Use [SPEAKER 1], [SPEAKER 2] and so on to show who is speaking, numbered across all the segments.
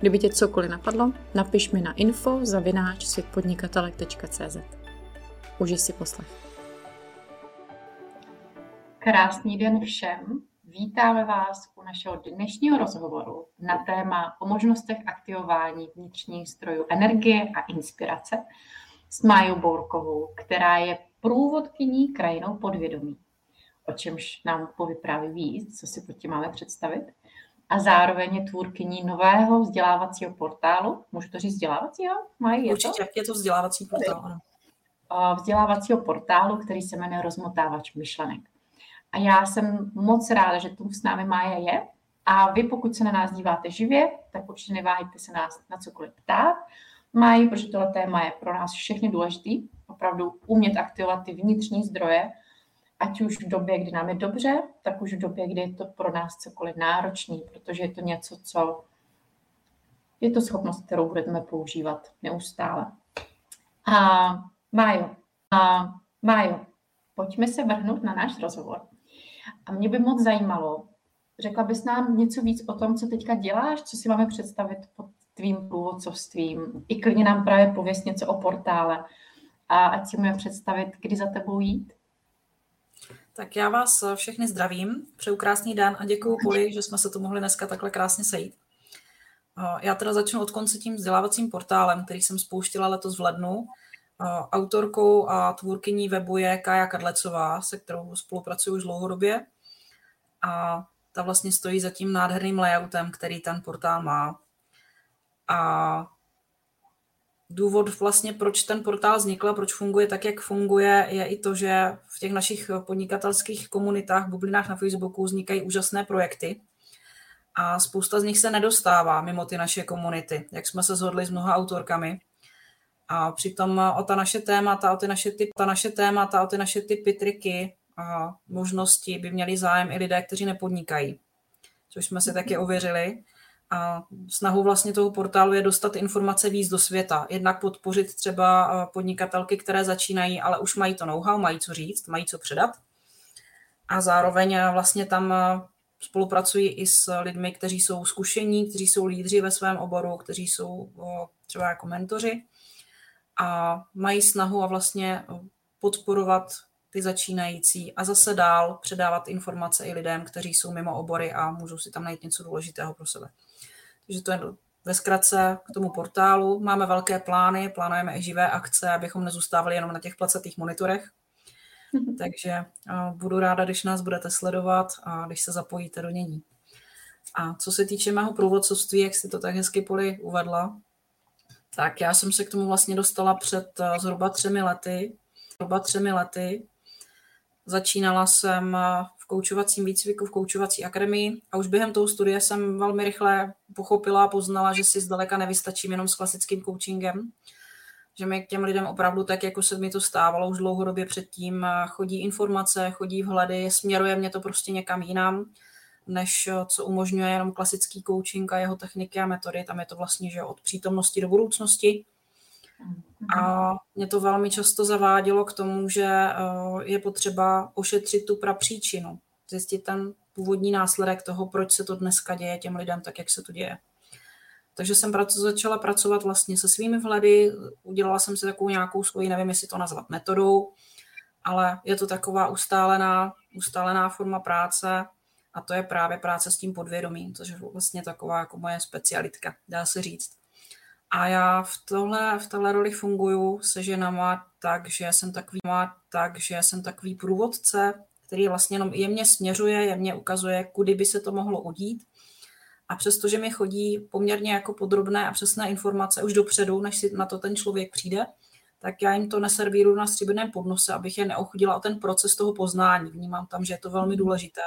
[SPEAKER 1] Kdyby tě cokoliv napadlo, napiš mi na info zavináč světpodnikatelek.cz. Užij si poslech. Krásný den všem. Vítáme vás u našeho dnešního rozhovoru na téma o možnostech aktivování vnitřních strojů energie a inspirace s Májou Bourkovou, která je průvodkyní krajinou podvědomí. O čemž nám povypráví víc, co si pod tím máme představit a zároveň je tvůrkyní nového vzdělávacího portálu. Můžu to říct vzdělávacího?
[SPEAKER 2] Mají, je Určitě, to? je to vzdělávací portál, ano.
[SPEAKER 1] Vzdělávacího portálu, který se jmenuje Rozmotávač myšlenek. A já jsem moc ráda, že tu s námi Mája je. A vy, pokud se na nás díváte živě, tak určitě neváhejte se nás na cokoliv ptát. Mají, protože tohle téma je pro nás všechny důležitý. Opravdu umět aktivovat ty vnitřní zdroje, ať už v době, kdy nám je dobře, tak už v době, kdy je to pro nás cokoliv náročný, protože je to něco, co je to schopnost, kterou budeme používat neustále. A Májo, a Májo, pojďme se vrhnout na náš rozhovor. A mě by moc zajímalo, řekla bys nám něco víc o tom, co teďka děláš, co si máme představit pod tvým průvodcovstvím. I klidně nám právě pověst něco o portále a ať si můžeme představit, kdy za tebou jít.
[SPEAKER 2] Tak já vás všechny zdravím, přeju krásný den a děkuji Poli, že jsme se tu mohli dneska takhle krásně sejít. Já teda začnu od konce tím vzdělávacím portálem, který jsem spouštila letos v lednu. Autorkou a tvůrkyní webu je Kája Kadlecová, se kterou spolupracuji už dlouhodobě. A ta vlastně stojí za tím nádherným layoutem, který ten portál má. A důvod vlastně, proč ten portál vznikl proč funguje tak, jak funguje, je i to, že v těch našich podnikatelských komunitách, bublinách na Facebooku vznikají úžasné projekty a spousta z nich se nedostává mimo ty naše komunity, jak jsme se shodli s mnoha autorkami. A přitom o ta naše témata, o ty naše, typ, ta naše témata, o ty naše typy, triky a možnosti by měli zájem i lidé, kteří nepodnikají. Což jsme si taky ověřili. A snahou vlastně toho portálu je dostat informace víc do světa. Jednak podpořit třeba podnikatelky, které začínají, ale už mají to know-how, mají co říct, mají co předat. A zároveň vlastně tam spolupracují i s lidmi, kteří jsou zkušení, kteří jsou lídři ve svém oboru, kteří jsou třeba jako mentoři a mají snahu a vlastně podporovat ty začínající a zase dál předávat informace i lidem, kteří jsou mimo obory a můžou si tam najít něco důležitého pro sebe. Takže to je ve zkratce k tomu portálu. Máme velké plány, plánujeme i živé akce, abychom nezůstávali jenom na těch placatých monitorech. Mhm. Takže budu ráda, když nás budete sledovat a když se zapojíte do nění. A co se týče mého průvodcovství, jak jsi to tak hezky Poli uvedla, tak já jsem se k tomu vlastně dostala před zhruba třemi lety. Zhruba třemi lety. Začínala jsem koučovacím výcviku v koučovací akademii a už během toho studia jsem velmi rychle pochopila a poznala, že si zdaleka nevystačím jenom s klasickým coachingem, že mi k těm lidem opravdu tak, jako se mi to stávalo už dlouhodobě předtím, chodí informace, chodí vhledy, směruje mě to prostě někam jinam, než co umožňuje jenom klasický coaching a jeho techniky a metody. Tam je to vlastně že od přítomnosti do budoucnosti. A mě to velmi často zavádělo k tomu, že eh, je potřeba ošetřit tu prapříčinu, zjistit ten původní následek toho, proč se to dneska děje těm lidem tak, jak se to děje. Takže jsem začala pracovat vlastně se svými vhledy, udělala jsem si takovou nějakou svoji, nevím, jestli to nazvat metodou, ale je to taková ustálená, ustálená forma práce a to je právě práce s tím podvědomím, což je vlastně taková jako moje specialitka, dá se říct. A já v tohle, v téhle roli funguju se ženama tak, že jsem takový, tak, že jsem takový průvodce, který vlastně jenom jemně směřuje, jemně ukazuje, kudy by se to mohlo udít. A přestože mi chodí poměrně jako podrobné a přesné informace už dopředu, než si na to ten člověk přijde, tak já jim to neservíru na stříbrném podnose, abych je neochudila o ten proces toho poznání. Vnímám tam, že je to velmi důležité.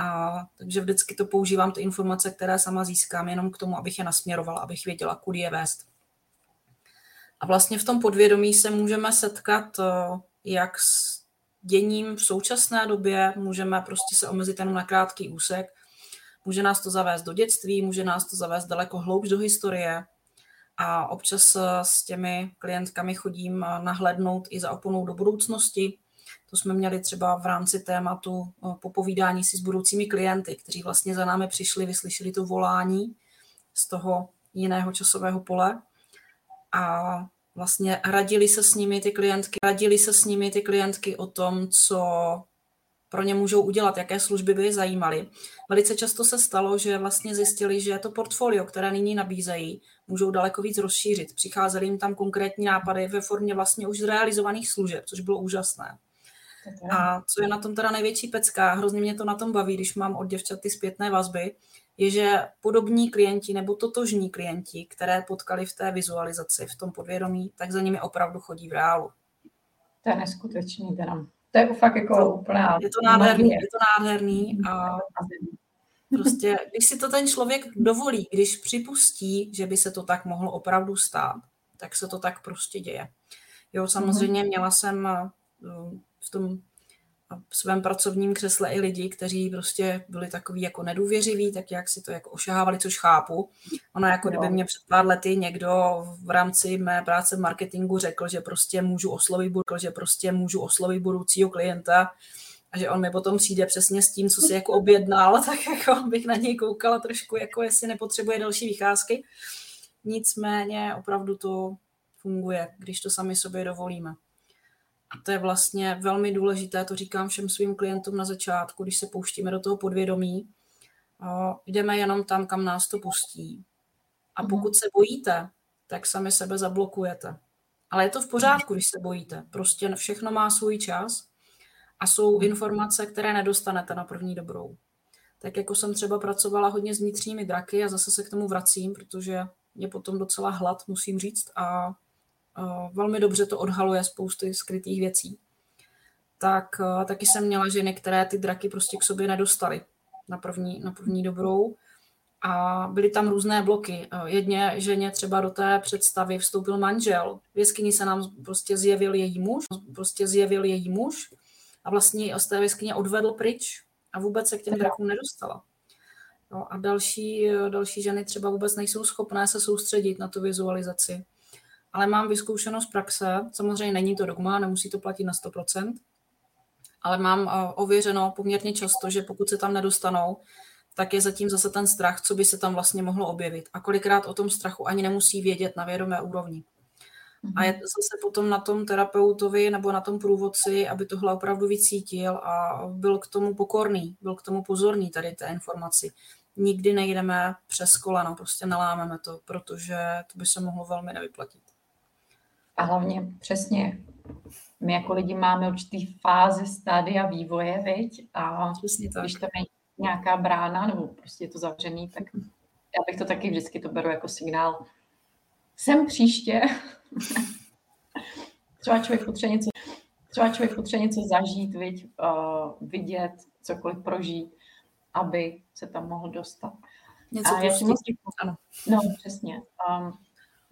[SPEAKER 2] A takže vždycky to používám, ty informace, které sama získám, jenom k tomu, abych je nasměrovala, abych věděla, kudy je vést. A vlastně v tom podvědomí se můžeme setkat eh, jak s děním v současné době, můžeme prostě se omezit jenom na krátký úsek, může nás to zavést do dětství, může nás to zavést daleko hloubš do historie, a občas eh, s těmi klientkami chodím eh, nahlednout i za oponou do budoucnosti. To jsme měli třeba v rámci tématu popovídání si s budoucími klienty, kteří vlastně za námi přišli, vyslyšeli to volání z toho jiného časového pole a vlastně radili se s nimi ty klientky, radili se s nimi ty klientky o tom, co pro ně můžou udělat, jaké služby by je zajímaly. Velice často se stalo, že vlastně zjistili, že to portfolio, které nyní nabízejí, můžou daleko víc rozšířit. Přicházely jim tam konkrétní nápady ve formě vlastně už zrealizovaných služeb, což bylo úžasné. A co je na tom teda největší pecka, hrozně mě to na tom baví, když mám od děvčat ty zpětné vazby, je, že podobní klienti nebo totožní klienti, které potkali v té vizualizaci, v tom podvědomí, tak za nimi opravdu chodí v reálu.
[SPEAKER 1] To je neskutečný teda. To je fakt jako to, úplná...
[SPEAKER 2] Je to nádherný, je to nádherný a prostě, když si to ten člověk dovolí, když připustí, že by se to tak mohlo opravdu stát, tak se to tak prostě děje. Jo, samozřejmě mhm. měla jsem eh, v tom v svém pracovním křesle i lidi, kteří prostě byli takový jako nedůvěřiví, tak jak si to jako ošahávali, což chápu. Ono jako kdyby mě před pár lety někdo v rámci mé práce v marketingu řekl, že prostě můžu oslovit, že prostě můžu oslovit budoucího klienta a že on mi potom přijde přesně s tím, co si jako objednal, tak jako bych na něj koukala trošku, jako jestli nepotřebuje další vycházky. Nicméně opravdu to funguje, když to sami sobě dovolíme. A to je vlastně velmi důležité, to říkám všem svým klientům na začátku, když se pouštíme do toho podvědomí. Jdeme jenom tam, kam nás to pustí. A mhm. pokud se bojíte, tak sami sebe zablokujete. Ale je to v pořádku, když se bojíte. Prostě všechno má svůj čas a jsou mhm. informace, které nedostanete na první dobrou. Tak jako jsem třeba pracovala hodně s vnitřními draky a zase se k tomu vracím, protože je potom docela hlad, musím říct, a velmi dobře to odhaluje spousty skrytých věcí. Tak taky jsem měla ženy, které ty draky prostě k sobě nedostaly na první, na první dobrou. A byly tam různé bloky. Jedně ženě třeba do té představy vstoupil manžel. V jeskyni se nám prostě zjevil její muž, prostě zjevil její muž a vlastně z té jeskyně odvedl pryč a vůbec se k těm drakům nedostala. No a další, další ženy třeba vůbec nejsou schopné se soustředit na tu vizualizaci ale mám vyzkoušeno z praxe, samozřejmě není to dogma, nemusí to platit na 100%, ale mám eh, ověřeno poměrně často, že pokud se tam nedostanou, tak je zatím zase ten strach, co by se tam vlastně mohlo objevit. A kolikrát o tom strachu ani nemusí vědět na vědomé úrovni. A mhm. je zase potom na tom terapeutovi nebo na tom průvodci, aby tohle opravdu vycítil a byl k tomu pokorný, byl k tomu pozorný tady té informaci. Nikdy nejdeme přes koleno, prostě nalámeme to, protože to by se mohlo velmi nevyplatit.
[SPEAKER 1] A hlavně přesně, my jako lidi máme určitý fáze, stádia vývoje, viď? A přesně tak. když tam je nějaká brána, nebo prostě je to zavřený, tak já bych to taky vždycky to beru jako signál. Jsem příště. třeba člověk potřebuje něco, třeba člověk potřebuje něco zažít, viď? Uh, vidět, cokoliv prožít, aby se tam mohl dostat.
[SPEAKER 2] Něco a já si moc
[SPEAKER 1] ano. No, přesně. Um,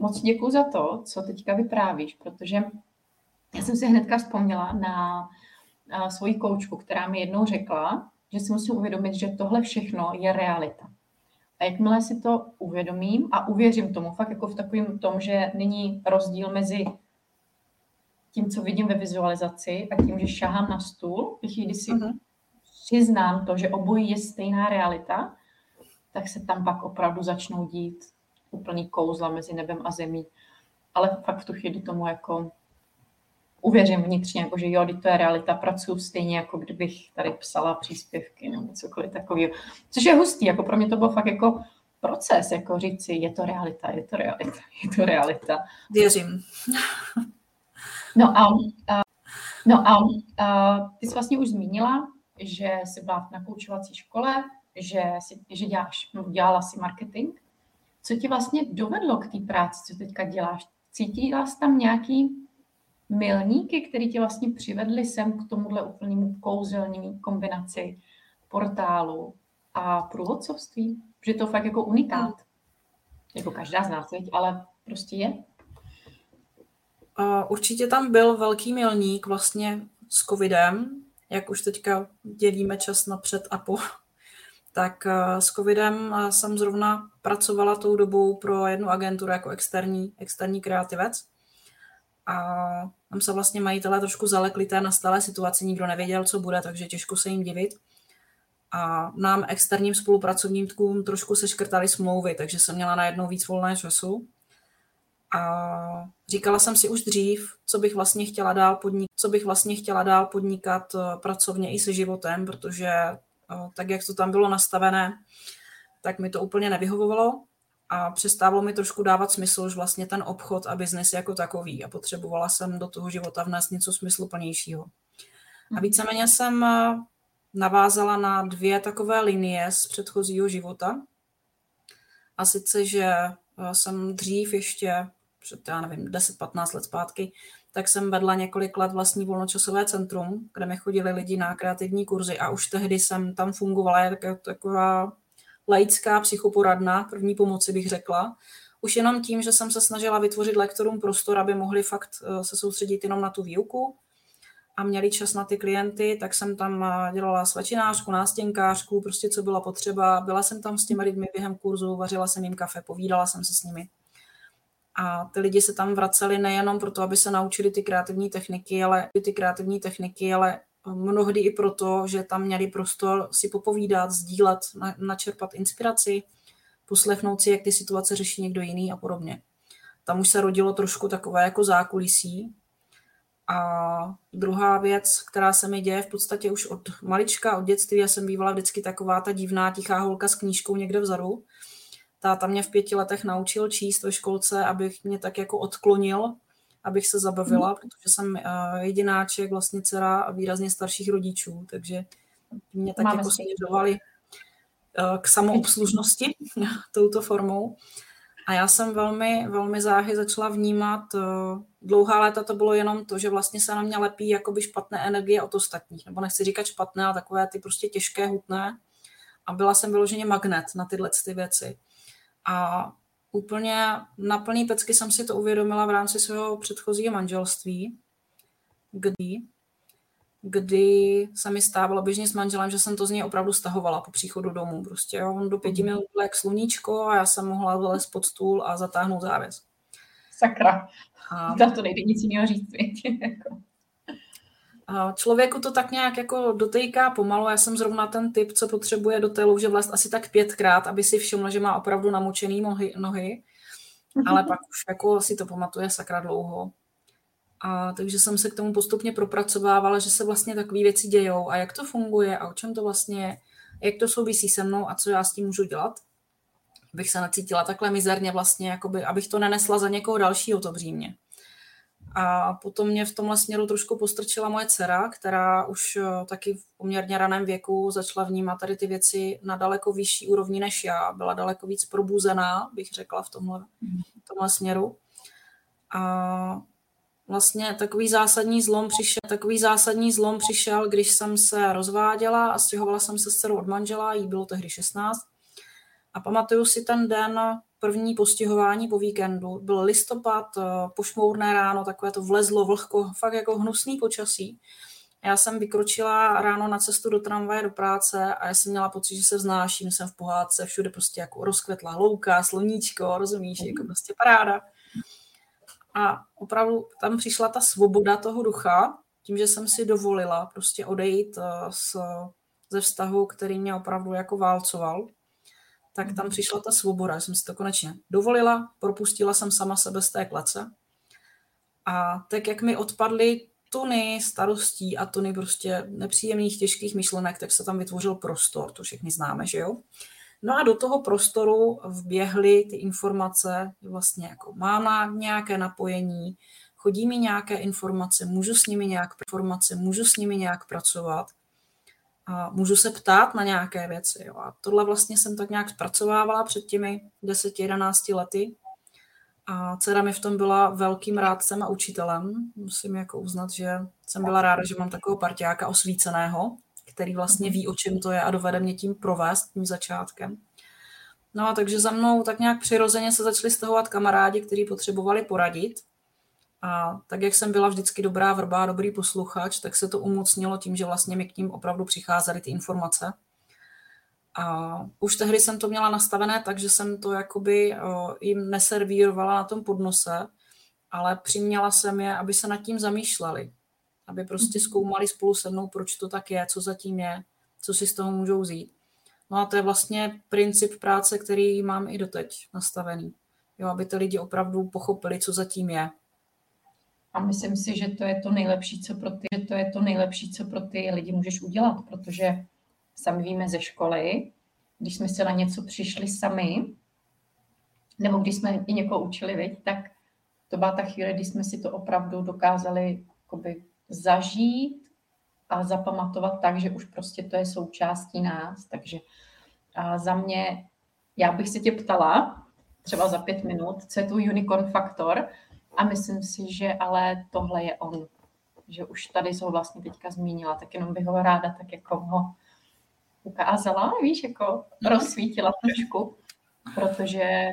[SPEAKER 1] Moc děkuji za to, co teďka vyprávíš, protože já jsem si hnedka vzpomněla na, na svoji koučku, která mi jednou řekla, že si musím uvědomit, že tohle všechno je realita. A jakmile si to uvědomím a uvěřím tomu, fakt jako v takovém tom, že není rozdíl mezi tím, co vidím ve vizualizaci a tím, že šahám na stůl, když si uh-huh. přiznám to, že obojí je stejná realita, tak se tam pak opravdu začnou dít úplný kouzla mezi nebem a zemí. Ale fakt v tu chvíli tomu jako uvěřím vnitřně, jako že jo, to je realita, pracuji stejně, jako kdybych tady psala příspěvky nebo cokoliv takového. Což je hustý, jako pro mě to byl fakt jako proces, jako říct si, je to realita, je to realita, je to realita.
[SPEAKER 2] Věřím.
[SPEAKER 1] No a, a, no a, a ty jsi vlastně už zmínila, že jsi byla na koučovací škole, že, si, že děláš, no, dělala si marketing co ti vlastně dovedlo k té práci, co teďka děláš? Cítila jsi tam nějaký milníky, které tě vlastně přivedly sem k tomuhle úplnému kouzelní kombinaci portálu a průvodcovství, že to fakt jako unikát. Hmm. Jako každá z nás, ale prostě je.
[SPEAKER 2] Určitě tam byl velký milník vlastně s covidem, jak už teďka dělíme čas na před a po, tak eh, s covidem eh, jsem zrovna pracovala tou dobou pro jednu agenturu jako externí, externí kreativec. A tam se vlastně majitelé trošku zalekli té nastalé situaci, nikdo nevěděl, co bude, takže těžko se jim divit. A nám externím spolupracovníkům trošku seškrtali smlouvy, takže jsem měla najednou víc volné času. A říkala jsem si už dřív, co bych vlastně chtěla dál podnikat, co bych vlastně chtěla dál podnikat eh, pracovně i se životem, protože tak, jak to tam bylo nastavené, tak mi to úplně nevyhovovalo a přestávalo mi trošku dávat smysl už vlastně ten obchod a biznis jako takový a potřebovala jsem do toho života vnést něco smysluplnějšího. A mhm. víceméně jsem eh, navázala na dvě takové linie z předchozího života. A sice, že jsem dřív ještě před, já nevím, 10-15 let zpátky, tak jsem vedla několik let vlastní volnočasové centrum, kde mi chodili lidi na kreativní kurzy a už tehdy jsem tam fungovala jako taková laická psychoporadna, první pomoci bych řekla. Už jenom tím, že jsem se snažila vytvořit lektorům prostor, aby mohli fakt eh, se soustředit jenom na tu výuku a měli čas na ty klienty, tak jsem tam eh, dělala svačinářku, nástěnkářku, prostě co bylo potřeba. Byla jsem tam s těmi lidmi během kurzu, vařila jsem jim kafe, povídala jsem se s nimi. A ty lidi se tam vraceli nejenom proto, aby se naučili ty kreativní techniky, ale ty kreativní techniky, ale mnohdy i proto, že tam měli prostor si popovídat, sdílet, načerpat inspiraci, poslechnout si, jak ty situace řeší někdo jiný a podobně. Tam už se rodilo trošku takové jako zákulisí. A druhá věc, která se mi děje v podstatě už od malička, od dětství, já jsem bývala vždycky taková ta divná, tichá holka s knížkou někde vzadu, Táta mě v pěti letech naučil číst ve školce, abych mě tak jako odklonil, abych se zabavila, mm. protože jsem uh, jedináček, vlastně dcera a výrazně starších rodičů, takže mě tak Máme jako směřovali uh, k samoobslužnosti touto formou. A já jsem velmi, velmi záhy začala vnímat, uh, dlouhá léta to bylo jenom to, že vlastně se na mě lepí jakoby špatné energie od ostatních, nebo nechci říkat špatné, ale takové ty prostě těžké, hutné. A byla jsem vyloženě magnet na tyhle ty věci. A úplně na plný pecky jsem si to uvědomila v rámci svého předchozího manželství, kdy, kdy se mi stávalo běžně s manželem, že jsem to z něj opravdu stahovala po příchodu domů. Prostě jo, on do pěti minut byl jak sluníčko a já jsem mohla vylézt pod stůl a zatáhnout závěs.
[SPEAKER 1] Sakra. A... to nejde nic jiného říct.
[SPEAKER 2] Člověku to tak nějak jako dotejká pomalu. Já jsem zrovna ten typ, co potřebuje do té louže vlézt asi tak pětkrát, aby si všiml, že má opravdu namočený nohy, nohy. ale pak už jako si to pamatuje sakra dlouho. A takže jsem se k tomu postupně propracovávala, že se vlastně takové věci dějou a jak to funguje a o čem to vlastně je, jak to souvisí se mnou a co já s tím můžu dělat. Abych se necítila takhle mizerně vlastně, jakoby, abych to nenesla za někoho dalšího to břímě. A potom mě v tomhle směru trošku postrčila moje dcera, která už eh, taky v poměrně raném věku začala vnímat tady ty věci na daleko vyšší úrovni než já. Byla daleko víc probuzená, bych řekla, v tomhle, v tomhle směru. A vlastně takový zásadní zlom přišel, takový zásadní zlom přišel, když jsem se rozváděla a stěhovala jsem se s dcerou od manžela, jí bylo tehdy 16. A pamatuju si ten den, první postihování po víkendu. Byl listopad, eh, pošmourné ráno, takové to vlezlo, vlhko, fakt jako hnusný počasí. Já jsem vykročila ráno na cestu do tramvaje do práce a já jsem měla pocit, že se vznáším, jsem v pohádce, všude prostě jako rozkvetla louka, sluníčko, rozumíš, jako prostě paráda. A opravdu tam přišla ta svoboda toho ducha, tím, že jsem si dovolila prostě odejít z, eh, ze vztahu, který mě opravdu jako válcoval tak tam přišla ta svoboda. Já jsem si to konečně dovolila, propustila jsem sama sebe z té klece. A tak, jak mi odpadly tuny starostí a tuny prostě nepříjemných, těžkých myšlenek, tak se tam vytvořil prostor, to všichni známe, že jo? No a do toho prostoru vběhly ty informace, vlastně jako mám na nějaké napojení, chodí mi nějaké informace, můžu s nimi nějak informace, můžu s nimi nějak pracovat a můžu se ptát na nějaké věci. Jo. A tohle vlastně jsem tak nějak zpracovávala před těmi 10-11 lety. A dcera mi v tom byla velkým rádcem a učitelem. Musím jako uznat, že jsem byla ráda, že mám takového partiáka osvíceného, který vlastně ví, o čem to je a dovede mě tím provést tím začátkem. No a takže za mnou tak nějak přirozeně se začali stahovat kamarádi, kteří potřebovali poradit. A tak, jak jsem byla vždycky dobrá vrba a dobrý posluchač, tak se to umocnilo tím, že vlastně mi k ním opravdu přicházely ty informace. A už tehdy jsem to měla nastavené, takže jsem to jakoby jim neservírovala na tom podnose, ale přiměla jsem je, aby se nad tím zamýšleli. Aby prostě mhm. zkoumali spolu se mnou, proč to tak je, co zatím je, co si z toho můžou vzít. No a to je vlastně princip práce, který mám i doteď nastavený. Jo, aby ty lidi opravdu pochopili, co zatím je.
[SPEAKER 1] A myslím si, že to je to nejlepší, co pro ty, že to je to nejlepší, co pro ty lidi můžeš udělat, protože sami víme ze školy, když jsme se na něco přišli sami, nebo když jsme i někoho učili, viď, tak to byla ta chvíle, kdy jsme si to opravdu dokázali jakoby, zažít a zapamatovat tak, že už prostě to je součástí nás. Takže a za mě, já bych se tě ptala, třeba za pět minut, co je tu unicorn faktor a myslím si, že ale tohle je on. Že už tady ho vlastně teďka zmínila, tak jenom bych ho ráda tak jako ho ukázala, víš, jako mhm. rozsvítila trošku, protože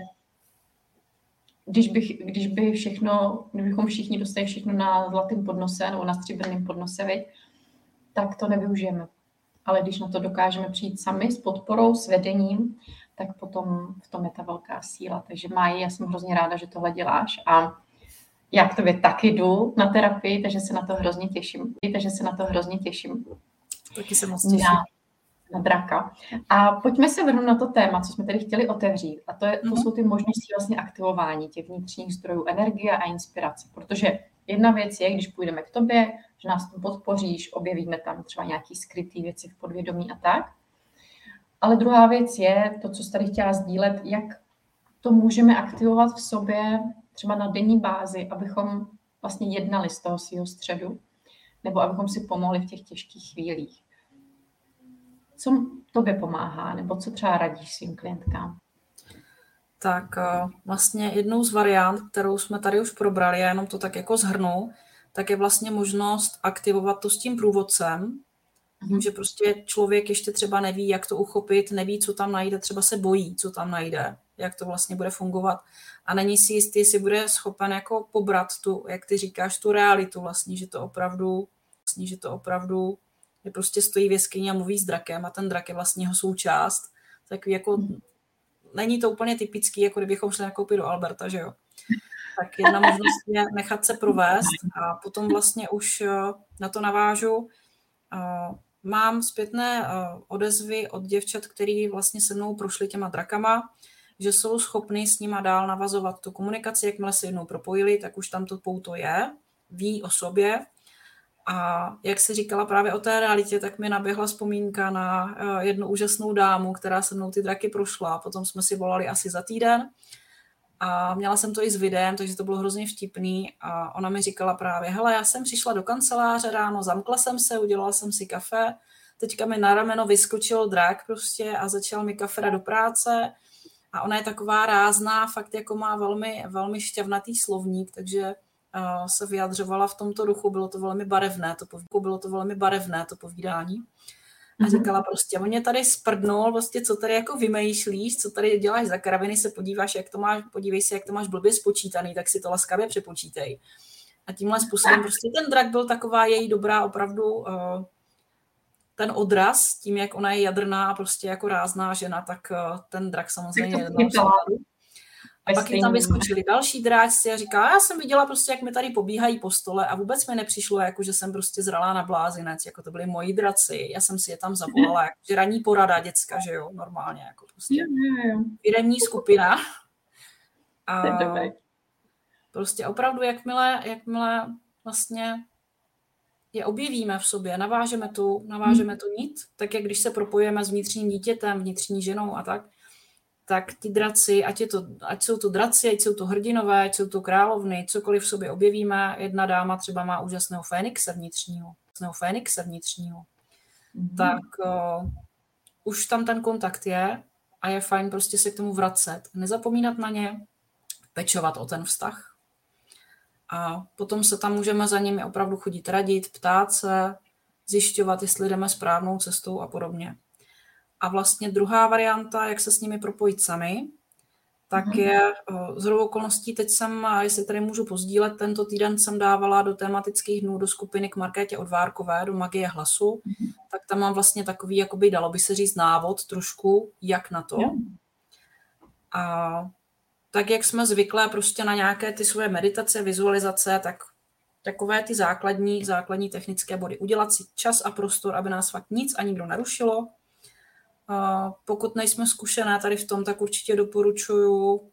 [SPEAKER 1] když, bych, když by všechno, kdybychom všichni dostali všechno na zlatém podnose nebo na stříbrném podnose, viď, tak to nevyužijeme. Ale když na to dokážeme přijít sami s podporou, s vedením, tak potom v tom je ta velká síla. Takže Máji, já jsem hrozně ráda, že tohle děláš a já k tobě taky jdu na terapii, takže se na to hrozně těším. Takže se na to hrozně těším.
[SPEAKER 2] Taky se moc těším.
[SPEAKER 1] Na, na draka. A pojďme se vrhnout na to téma, co jsme tady chtěli otevřít. A to, je, to mm-hmm. jsou ty možnosti vlastně aktivování těch vnitřních zdrojů energie a inspirace. Protože jedna věc je, když půjdeme k tobě, že nás tam podpoříš, objevíme tam třeba nějaký skrytý věci v podvědomí a tak. Ale druhá věc je to, co jsi tady chtěla sdílet, jak to můžeme aktivovat v sobě třeba na denní bázi, abychom vlastně jednali z toho svého středu, nebo abychom si pomohli v těch těžkých chvílích. Co tobě pomáhá, nebo co třeba radíš svým klientkám?
[SPEAKER 2] Tak eh, vlastně jednou z variant, kterou jsme tady už probrali, já jenom to tak jako zhrnu, tak je vlastně možnost aktivovat to s tím průvodcem, tím, že prostě člověk ještě třeba neví, jak to uchopit, neví, co tam najde, třeba se bojí, co tam najde, jak to vlastně bude fungovat a není si jistý, jestli bude schopen jako pobrat tu, jak ty říkáš, tu realitu vlastně, že to opravdu, vlastně, že to opravdu je prostě stojí v jeskyni a mluví s drakem a ten drak je vlastně jeho součást, tak jako není to úplně typický, jako kdybychom šli nakoupit do Alberta, že jo. Tak jedna možnost je nechat se provést a potom vlastně už eh, na to navážu. Eh, mám zpětné eh, odezvy od děvčat, který vlastně se mnou prošli těma drakama, že jsou schopni s nima dál navazovat tu komunikaci, jakmile se jednou propojili, tak už tam to pouto je, ví o sobě. A jak se říkala právě o té realitě, tak mi naběhla vzpomínka na eh, jednu úžasnou dámu, která se mnou ty draky prošla. Potom jsme si volali asi za týden. A měla jsem to i s videem, takže to bylo hrozně vtipný. A ona mi říkala právě, hele, já jsem přišla do kanceláře ráno, zamkla jsem se, udělala jsem si kafe, teďka mi na rameno vyskočil drak prostě a začal mi kafe do práce a ona je taková rázná, fakt jako má velmi, velmi šťavnatý slovník, takže uh, se vyjadřovala v tomto duchu, bylo to velmi barevné, to povídání, bylo to velmi barevné to povídání. A mhm. říkala prostě, on mě tady sprdnul, prostě co tady jako vymýšlíš, co tady děláš za kraviny, se podíváš, jak to máš, podívej se, jak to máš blbě spočítaný, tak si to laskavě přepočítej. A tímhle způsobem prostě ten drak byl taková její dobrá opravdu uh, ten odraz, tím, jak ona je jadrná a prostě jako rázná žena, tak eh, ten drak samozřejmě jednal a pak jim tam vyskočili další dráčci a říká, já jsem viděla prostě, jak mi tady pobíhají po stole a vůbec mi nepřišlo, jako že jsem prostě zralá na blázinec, jako to byli moji draci, já jsem si je tam zavolala, jako, že ranní porada děcka, že jo, normálně, jako prostě firemní skupina. A prostě opravdu, jakmile, jakmile vlastně je objevíme v sobě, navážeme tu, navážeme hmm. tu nit, tak jak když se propojujeme s vnitřním dítětem, vnitřní ženou a tak, tak ty draci, ať, je to, ať jsou to draci, ať jsou to hrdinové, ať jsou to královny, cokoliv v sobě objevíme, jedna dáma třeba má úžasného fénixe vnitřního, úžasného fénixe vnitřního, mm-hmm. tak uh, už tam ten kontakt je a je fajn prostě se k tomu vracet. Nezapomínat na ně, pečovat o ten vztah, a potom se tam můžeme za nimi opravdu chodit radit, ptát se zjišťovat, jestli jdeme správnou cestou a podobně. A vlastně druhá varianta, jak se s nimi propojit sami, tak mm-hmm. je z okolností, teď jsem, jestli tady můžu pozdílet, tento týden jsem dávala do tematických dnů do skupiny k Markétě Odvárkové, do Magie hlasu, mm-hmm. tak tam mám vlastně takový, jakoby dalo by se říct návod trošku, jak na to. A tak, jak jsme zvyklé prostě na nějaké ty svoje meditace, vizualizace, tak takové ty základní, základní technické body. Udělat si čas a prostor, aby nás fakt nic a nikdo narušilo, pokud nejsme zkušené tady v tom, tak určitě doporučuju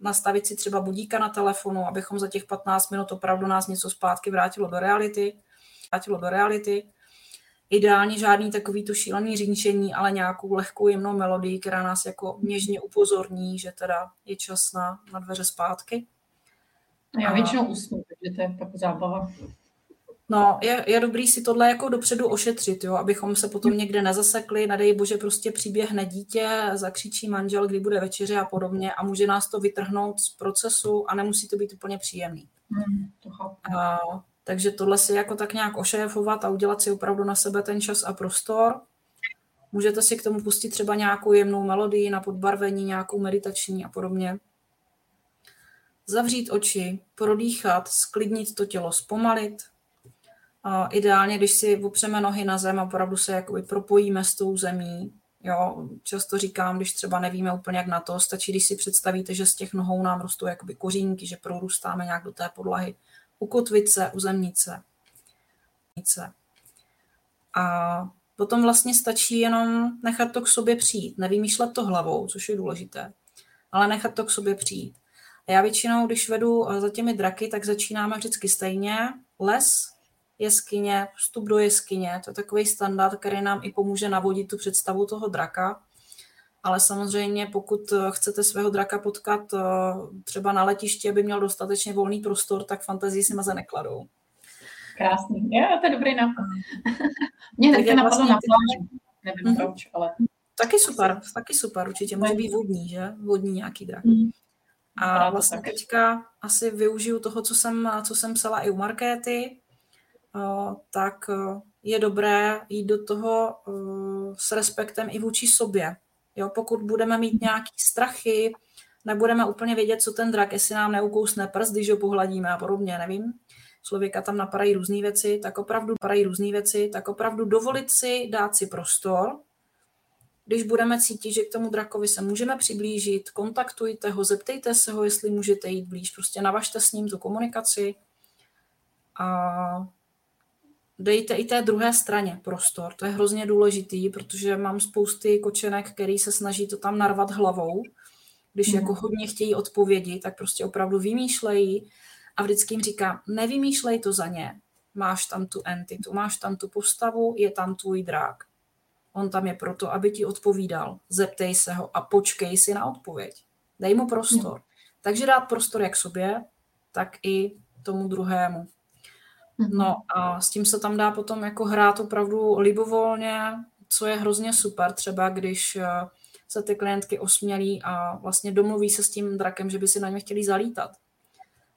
[SPEAKER 2] nastavit si třeba budíka na telefonu, abychom za těch 15 minut opravdu nás něco zpátky vrátilo do reality. Vrátilo do reality. Ideálně žádný takový to šílený řínčení, ale nějakou lehkou jemnou melodii, která nás jako něžně upozorní, že teda je čas na, na dveře zpátky.
[SPEAKER 1] Já většinou usnu, takže to je pak zábava.
[SPEAKER 2] No, je, je dobrý si tohle jako dopředu ošetřit, jo, abychom se potom někde nezasekli, nadej bože prostě příběhne dítě, zakřičí manžel, kdy bude večeře a podobně a může nás to vytrhnout z procesu a nemusí to být úplně příjemný.
[SPEAKER 1] Hmm, to
[SPEAKER 2] a, takže tohle si jako tak nějak ošéfovat a udělat si opravdu na sebe ten čas a prostor. Můžete si k tomu pustit třeba nějakou jemnou melodii na podbarvení, nějakou meditační a podobně. Zavřít oči, prodýchat, sklidnit to tělo, zpomalit, a ideálně, když si opřeme nohy na zem a opravdu se jakoby propojíme s tou zemí, Jo, často říkám, když třeba nevíme úplně jak na to, stačí, když si představíte, že z těch nohou nám rostou jakoby kořínky, že prorůstáme nějak do té podlahy, ukotvit se, uzemnit se. A potom vlastně stačí jenom nechat to k sobě přijít, nevymýšlet to hlavou, což je důležité, ale nechat to k sobě přijít. A já většinou, když vedu za těmi draky, tak začínáme vždycky stejně. Les, jeskyně, vstup do jeskyně, to je takový standard, který nám i pomůže navodit tu představu toho draka. Ale samozřejmě, pokud chcete svého draka potkat eh, třeba na letišti, aby měl dostatečně volný prostor, tak fantazii si maze nekladou.
[SPEAKER 1] Krásný. Jo, to je dobrý nápad. Mě taky napadlo vlastně na pláži. Nevím mm-hmm. proč, ale...
[SPEAKER 2] Taky super, taky super, určitě. Může být vodní, že? Vodní nějaký drak. Mm. A vlastně teďka asi využiju toho, co jsem, co jsem psala i u Markéty, tak je dobré jít do toho s respektem i vůči sobě. Jo, pokud budeme mít nějaký strachy, nebudeme úplně vědět, co ten drak, jestli nám neukousne prst, když ho pohladíme a podobně, nevím. Člověka tam napadají různé věci, tak opravdu napadají různé věci, tak opravdu dovolit si, dát si prostor, když budeme cítit, že k tomu drakovi se můžeme přiblížit, kontaktujte ho, zeptejte se ho, jestli můžete jít blíž, prostě navažte s ním tu komunikaci a dejte i té druhé straně prostor. To je hrozně důležitý, protože mám spousty kočenek, který se snaží to tam narvat hlavou. Když mm. jako hodně chtějí odpovědi, tak prostě opravdu vymýšlejí a vždycky jim říkám, nevymýšlej to za ně. Máš tam tu entitu, máš tam tu postavu, je tam tvůj drák. On tam je proto, aby ti odpovídal. Zeptej se ho a počkej si na odpověď. Dej mu prostor. Mm. Takže dát prostor jak sobě, tak i tomu druhému. Mhm. No a s tím se tam dá potom jako hrát opravdu libovolně, co je hrozně super, třeba když eh, se ty klientky osmělí a vlastně domluví se s tím drakem, že by si na ně chtěli zalítat.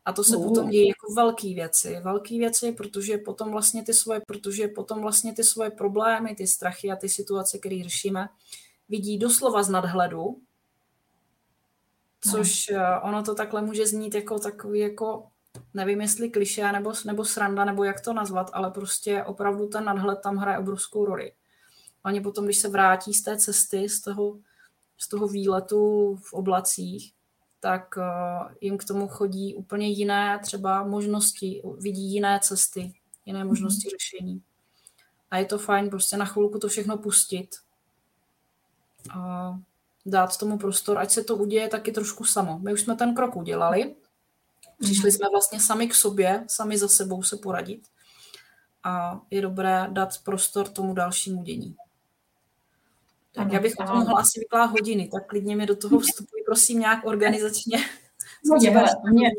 [SPEAKER 2] A to se uh. potom dějí jako velké věci. Velké věci, protože potom vlastně ty svoje, protože potom vlastně ty svoje problémy, ty strachy a ty situace, které řešíme, vidí doslova z nadhledu, což uh, ono to takhle může znít jako takový jako nevím, jestli kliše nebo, nebo sranda, nebo jak to nazvat, ale prostě opravdu ten nadhled tam hraje obrovskou roli. Oni potom, když se vrátí z té cesty, z toho, z toho výletu v oblacích, tak uh, jim k tomu chodí úplně jiné třeba možnosti, vidí jiné cesty, jiné mhm. možnosti řešení. A je to fajn prostě na chvilku to všechno pustit a dát tomu prostor, ať se to uděje taky trošku samo. My už jsme ten krok udělali, Přišli jsme vlastně sami k sobě, sami za sebou se poradit a je dobré dát prostor tomu dalšímu dění. Tak já bych o tom mohla asi vyklát hodiny, tak klidně mi do toho vstupuji, prosím, nějak organizačně.
[SPEAKER 1] No, je, mě,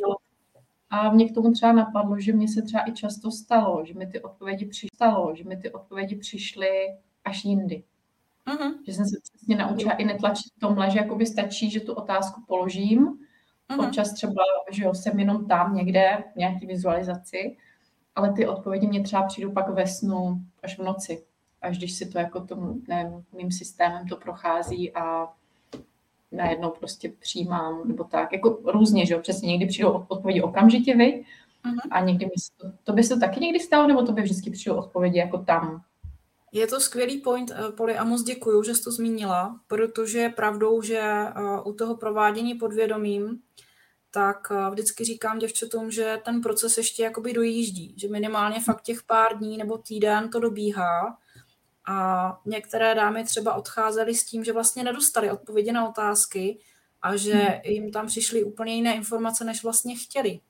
[SPEAKER 1] a mě k tomu třeba napadlo, že mě se třeba i často stalo, že mi ty odpovědi přišlo, že mi ty odpovědi přišly až jindy. Uh-huh. Že jsem se přesně naučila i netlačit tomhle, že jakoby stačí, že tu otázku položím Uh-huh. Občas třeba, že jo, jsem jenom tam někde v nějaký vizualizaci ale ty odpovědi mě třeba přijdou pak ve snu až v noci, až když si to jako tomu, nevím, mým systémem to prochází a najednou prostě přijímám, nebo tak, jako různě, že jo, přesně někdy přijdou odpovědi okamžitě, vy, uh-huh. a někdy mi to, to by se to taky někdy stalo, nebo to by vždycky přijdou odpovědi jako tam?
[SPEAKER 2] Je to skvělý point, eh, Poli, a moc děkuju, že jsi to zmínila, protože je pravdou, že eh, u toho provádění podvědomím tak eh, vždycky říkám děvčatům, že ten proces ještě jakoby dojíždí, že minimálně fakt těch pár dní nebo týden to dobíhá a některé dámy třeba odcházely s tím, že vlastně nedostali odpovědi na otázky a že hmm. jim tam přišly úplně jiné informace, než vlastně chtěli.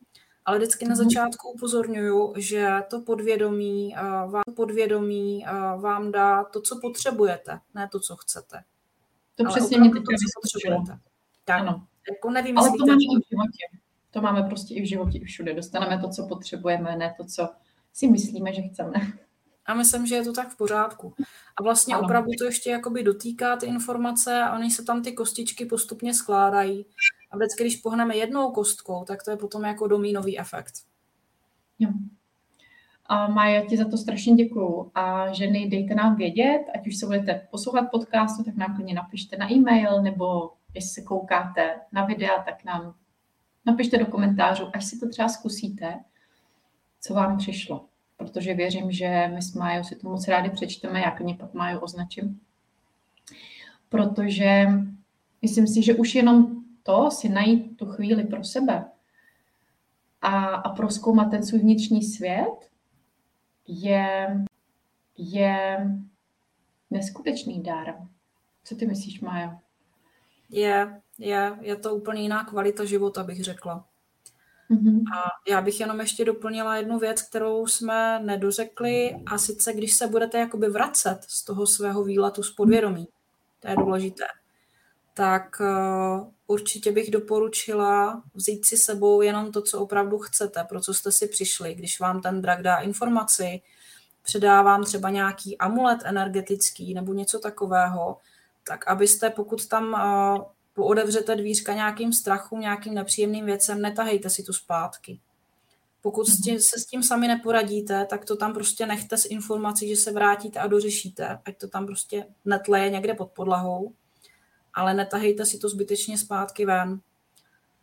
[SPEAKER 2] Ale vždycky na hmm. začátku upozorňuju, že to podvědomí, eh, vám, podvědomí eh, vám dá to, co potřebujete, ne to, co chcete.
[SPEAKER 1] To přesně mě teď to,
[SPEAKER 2] co potřebujete. Tak. Ano. Jako nevím,
[SPEAKER 1] Ale to máme i v životě. To máme prostě i v životě, i všude. Dostaneme to, co potřebujeme, ne to, co si myslíme, že chceme.
[SPEAKER 2] A myslím, že je to tak v pořádku. A vlastně ano. opravdu to ještě jakoby dotýká ty informace a oni se tam ty kostičky postupně skládají. A vždycky, když pohneme jednou kostkou, tak to je potom jako domínový efekt.
[SPEAKER 1] Jo. A Maja, ti za to strašně děkuju. A ženy, dejte nám vědět, ať už se budete poslouchat podcastu, tak nám klidně napište na e-mail, nebo jestli se koukáte na videa, tak nám napište do komentářů, až si to třeba zkusíte, co vám přišlo. Protože věřím, že my s Májou si to moc rádi přečteme, já klidně pak Máju označím. Protože myslím si, že už jenom to si najít tu chvíli pro sebe a, a proskoumat ten svůj vnitřní svět je, je neskutečný dar. Co ty myslíš, Májo?
[SPEAKER 2] Je, je, je to úplně jiná kvalita života, bych řekla. Mm-hmm. A já bych jenom ještě doplnila jednu věc, kterou jsme nedořekli, a sice když se budete jakoby vracet z toho svého výletu z podvědomí, to je důležité, tak uh, určitě bych doporučila vzít si sebou jenom to, co opravdu chcete, pro co jste si přišli. Když vám ten drak dá informaci, předávám třeba nějaký amulet energetický nebo něco takového, tak abyste, pokud tam uh, otevřete dvířka nějakým strachům, nějakým nepříjemným věcem, netahejte si tu zpátky. Pokud mm-hmm. se s tím sami neporadíte, tak to tam prostě nechte s informací, že se vrátíte a dořešíte, ať to tam prostě netleje někde pod podlahou, ale netahejte si to zbytečně zpátky ven.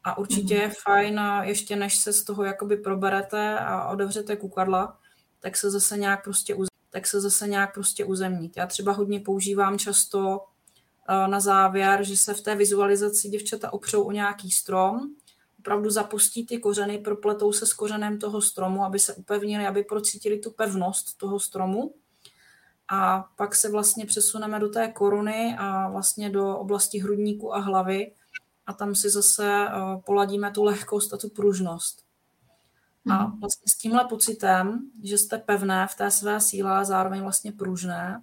[SPEAKER 2] A určitě je fajn, ještě než se z toho jakoby proberete a otevřete kukadla, tak se zase nějak prostě tak se zase nějak prostě uzemnit. Já třeba hodně používám často na závěr, že se v té vizualizaci děvčata opřou o nějaký strom, opravdu zapustí ty kořeny, propletou se s kořenem toho stromu, aby se upevnili, aby procítili tu pevnost toho stromu. A pak se vlastně přesuneme do té koruny a vlastně do oblasti hrudníku a hlavy a tam si zase poladíme tu lehkost a tu pružnost. A mhm. vlastně s tímhle pocitem, že jste pevné v té své síle a zároveň vlastně pružné,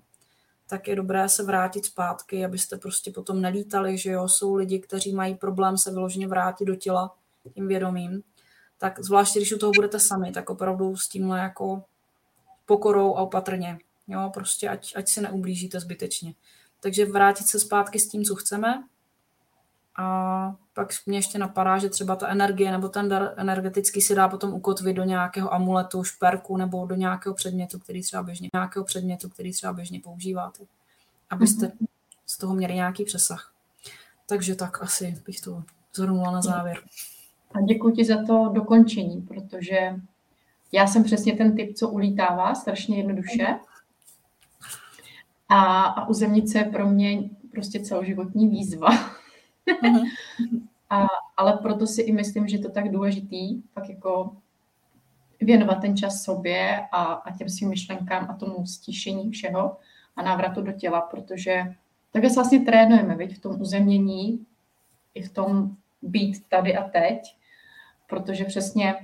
[SPEAKER 2] tak je dobré se vrátit zpátky, abyste prostě potom nelítali, že jo, jsou lidi, kteří mají problém se vyloženě vrátit do těla tím vědomím, tak zvláště, když u toho budete sami, tak opravdu s tímhle jako pokorou a opatrně, jo, prostě ať, ať si neublížíte zbytečně. Takže vrátit se zpátky s tím, co chceme, a pak mě ještě napadá, že třeba ta energie nebo ten dar energetický si dá potom ukotvit do nějakého amuletu, šperku nebo do nějakého předmětu, který třeba běžně, nějakého předmětu, který třeba běžně používáte, abyste mm-hmm. z toho měli nějaký přesah. Takže tak asi bych to zhrnula na závěr.
[SPEAKER 1] A děkuji ti za to dokončení, protože já jsem přesně ten typ, co ulítává strašně jednoduše. A, a uzemnice je pro mě prostě celoživotní výzva. Mhm. a, ale proto si i myslím, že je to tak důležitý, pak jako věnovat ten čas sobě a, a těm svým myšlenkám a tomu stíšení všeho a návratu do těla, protože takhle se vlastně trénujeme, viď, v tom uzemnění, i v tom být tady a teď, protože přesně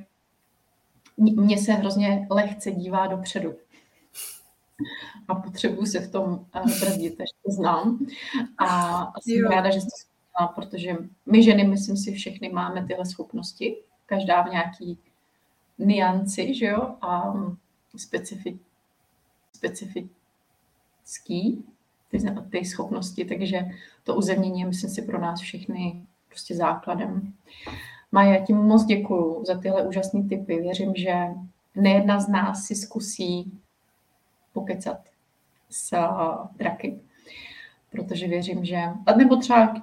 [SPEAKER 1] mně se hrozně lehce dívá dopředu. A potřebuji se v tom eh, brzdit, takže to znám. A jsem jo. ráda, že jste protože my ženy, myslím si, všechny máme tyhle schopnosti, každá v nějaký nianci, že jo, a specifi, specifický ty, ty schopnosti, takže to uzemnění je, myslím si, pro nás všechny prostě základem. Maja, tím moc děkuju za tyhle úžasné typy. Věřím, že nejedna z nás si zkusí pokecat s draky. Protože věřím, že, nebo třeba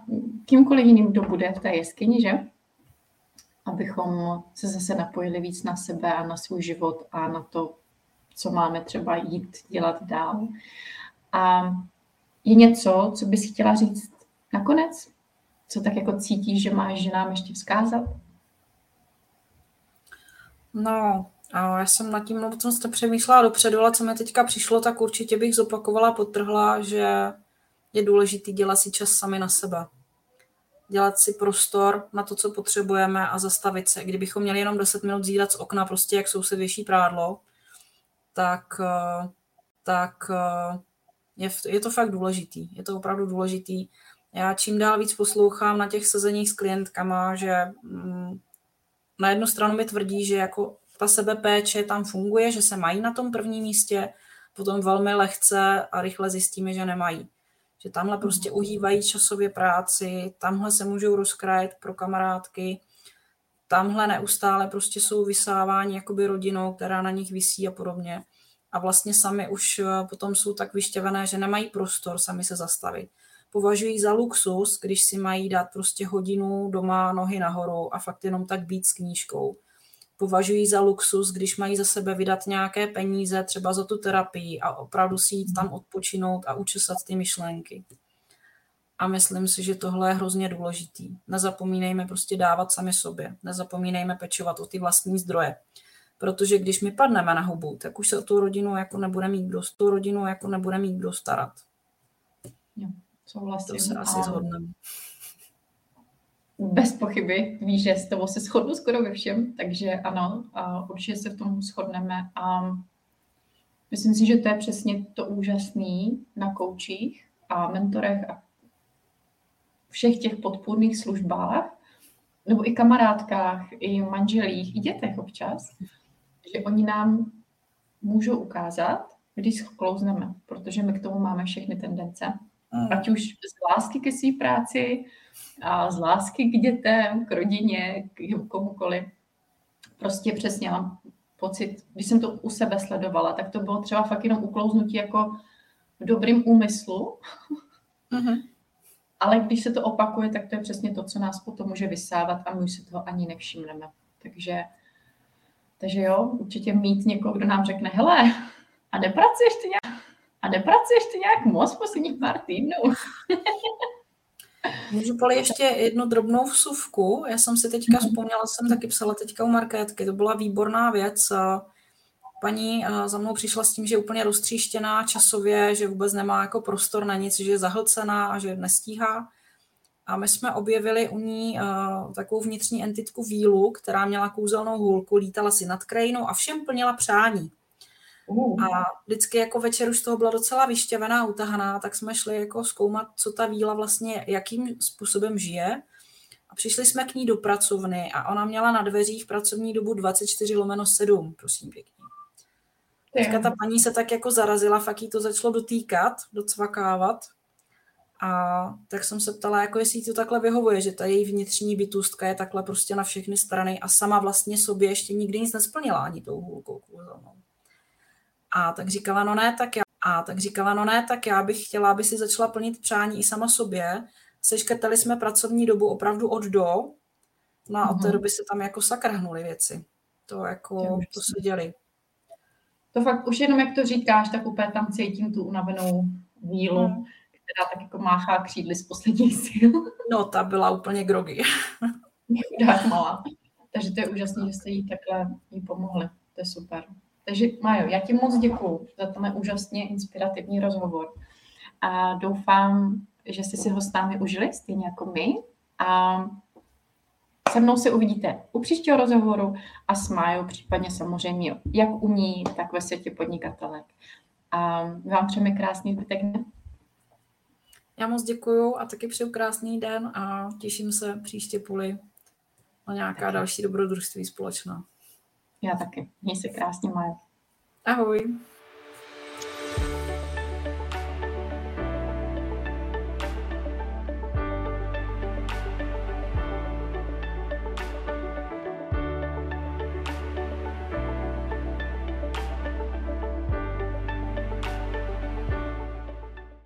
[SPEAKER 1] kýmkoliv jiným, kdo bude v té jeskyni, že? Abychom se zase napojili víc na sebe a na svůj život a na to, co máme třeba jít dělat dál. A je něco, co bys chtěla říct nakonec? Co tak jako cítíš, že máš ženám ještě vzkázat?
[SPEAKER 2] No, já jsem nad tím moc moc přemýšlela dopředu, ale co mi teďka přišlo, tak určitě bych zopakovala, potrhla, že je důležitý dělat si čas sami na sebe. Dělat si prostor na to, co potřebujeme a zastavit se. Kdybychom měli jenom 10 minut zírat z okna, prostě jak se věší prádlo, tak, eh, tak eh, je, je to fakt důležitý. Je to opravdu důležitý. Já čím dál víc poslouchám na těch sezeních s klientkama, že mm, na jednu stranu mi tvrdí, že jako ta sebepéče tam funguje, že se mají na tom prvním místě, potom velmi lehce a rychle zjistíme, že nemají. Že tamhle prostě mhm. uhývají časově práci, tamhle se můžou rozkrajet pro kamarádky, tamhle neustále prostě jsou vysávání jakoby rodinou, která na nich visí a podobně. A vlastně sami už eh, potom jsou tak vyštěvené, že nemají prostor sami se zastavit. Považují za luxus, když si mají dát prostě hodinu doma nohy nahoru a fakt jenom tak být s knížkou považují za luxus, když mají za sebe vydat nějaké peníze, třeba za tu terapii a opravdu si jít tam odpočinout a učesat ty myšlenky. A myslím si, že tohle je hrozně důležitý. Nezapomínejme prostě dávat sami sobě. Nezapomínejme pečovat o ty vlastní zdroje. Protože když my padneme na hubu, tak už se o tu rodinu jako nebude mít kdo, tu rodinu jako nebude mít kdo starat.
[SPEAKER 1] Jo, souhlasím.
[SPEAKER 2] To se asi zhodneme
[SPEAKER 1] bez pochyby víš, že s tebou se shodnu skoro ve všem, takže ano, a určitě se v tom shodneme a myslím si, že to je přesně to úžasné na koučích a mentorech a všech těch podpůrných službách, nebo i kamarádkách, i manželích, i dětech občas, že oni nám můžou ukázat, když sklouzneme, protože my k tomu máme všechny tendence. Ať už z lásky ke své práci, a z lásky k dětem, k rodině, k komukoliv. Prostě přesně mám pocit, když jsem to u sebe sledovala, tak to bylo třeba fakt jenom uklouznutí jako v dobrým úmyslu. Uh-huh. Ale když se to opakuje, tak to je přesně to, co nás potom může vysávat a my už se toho ani nevšimneme. Takže, takže jo, určitě mít někoho, kdo nám řekne, hele, a nepracuješ ty nějak, a nepracuješ ty nějak moc posledních pár týdnů.
[SPEAKER 2] Můžu poli ještě jednu drobnou vsuvku. Já jsem si teďka mm-hmm. vzpomněla, jsem taky psala teďka u Markétky, to byla výborná věc. Paní za mnou přišla s tím, že je úplně roztříštěná časově, že vůbec nemá jako prostor na nic, že je zahlcená a že nestíhá. A my jsme objevili u ní uh, takovou vnitřní entitku vílu, která měla kouzelnou hůlku, lítala si nad krajinou a všem plnila přání. A vždycky jako večer už toho byla docela vyšťavená, utahaná, tak jsme šli jako zkoumat, co ta víla vlastně, jakým způsobem žije. A přišli jsme k ní do pracovny a ona měla na dveřích pracovní dobu 24 lomeno 7, prosím pěkně. Teďka ta paní se tak jako zarazila, fakt jí to začalo dotýkat, docvakávat. A tak jsem se ptala, jako jestli jí to takhle vyhovuje, že ta její vnitřní bytůstka je takhle prostě na všechny strany a sama vlastně sobě ještě nikdy nic nesplnila ani tou hůlkou kouzelnou. A tak říkala, no ne, tak já. A tak říkala, no ne, tak já bych chtěla, aby si začala plnit přání i sama sobě. Seškrtali jsme pracovní dobu opravdu od do. No a od té mhm. doby se tam jako sakrhnuly věci. To jako, to se děli.
[SPEAKER 1] To fakt už jenom jak to říkáš, tak úplně tam cítím tu unavenou vílu, hmm. která tak jako máchá křídly z posledních sil.
[SPEAKER 2] No, ta byla úplně grogy.
[SPEAKER 1] Chudák malá. Takže to je úžasné, že jste jí takhle jí pomohli. To je super. Takže Majo, já ti moc děkuji za tenhle úžasně inspirativní rozhovor. A doufám, že jste si ho s námi užili, stejně jako my. A se mnou se uvidíte u příštího rozhovoru a s Májou případně samozřejmě jak u ní, tak ve světě podnikatelek. A vám přejeme krásný zbytek dne.
[SPEAKER 2] Já moc děkuju a taky přeju krásný den a těším se příště půli na nějaká taky. další dobrodružství společná.
[SPEAKER 1] Já taky. Měj se krásně, Maja.
[SPEAKER 2] Ahoj.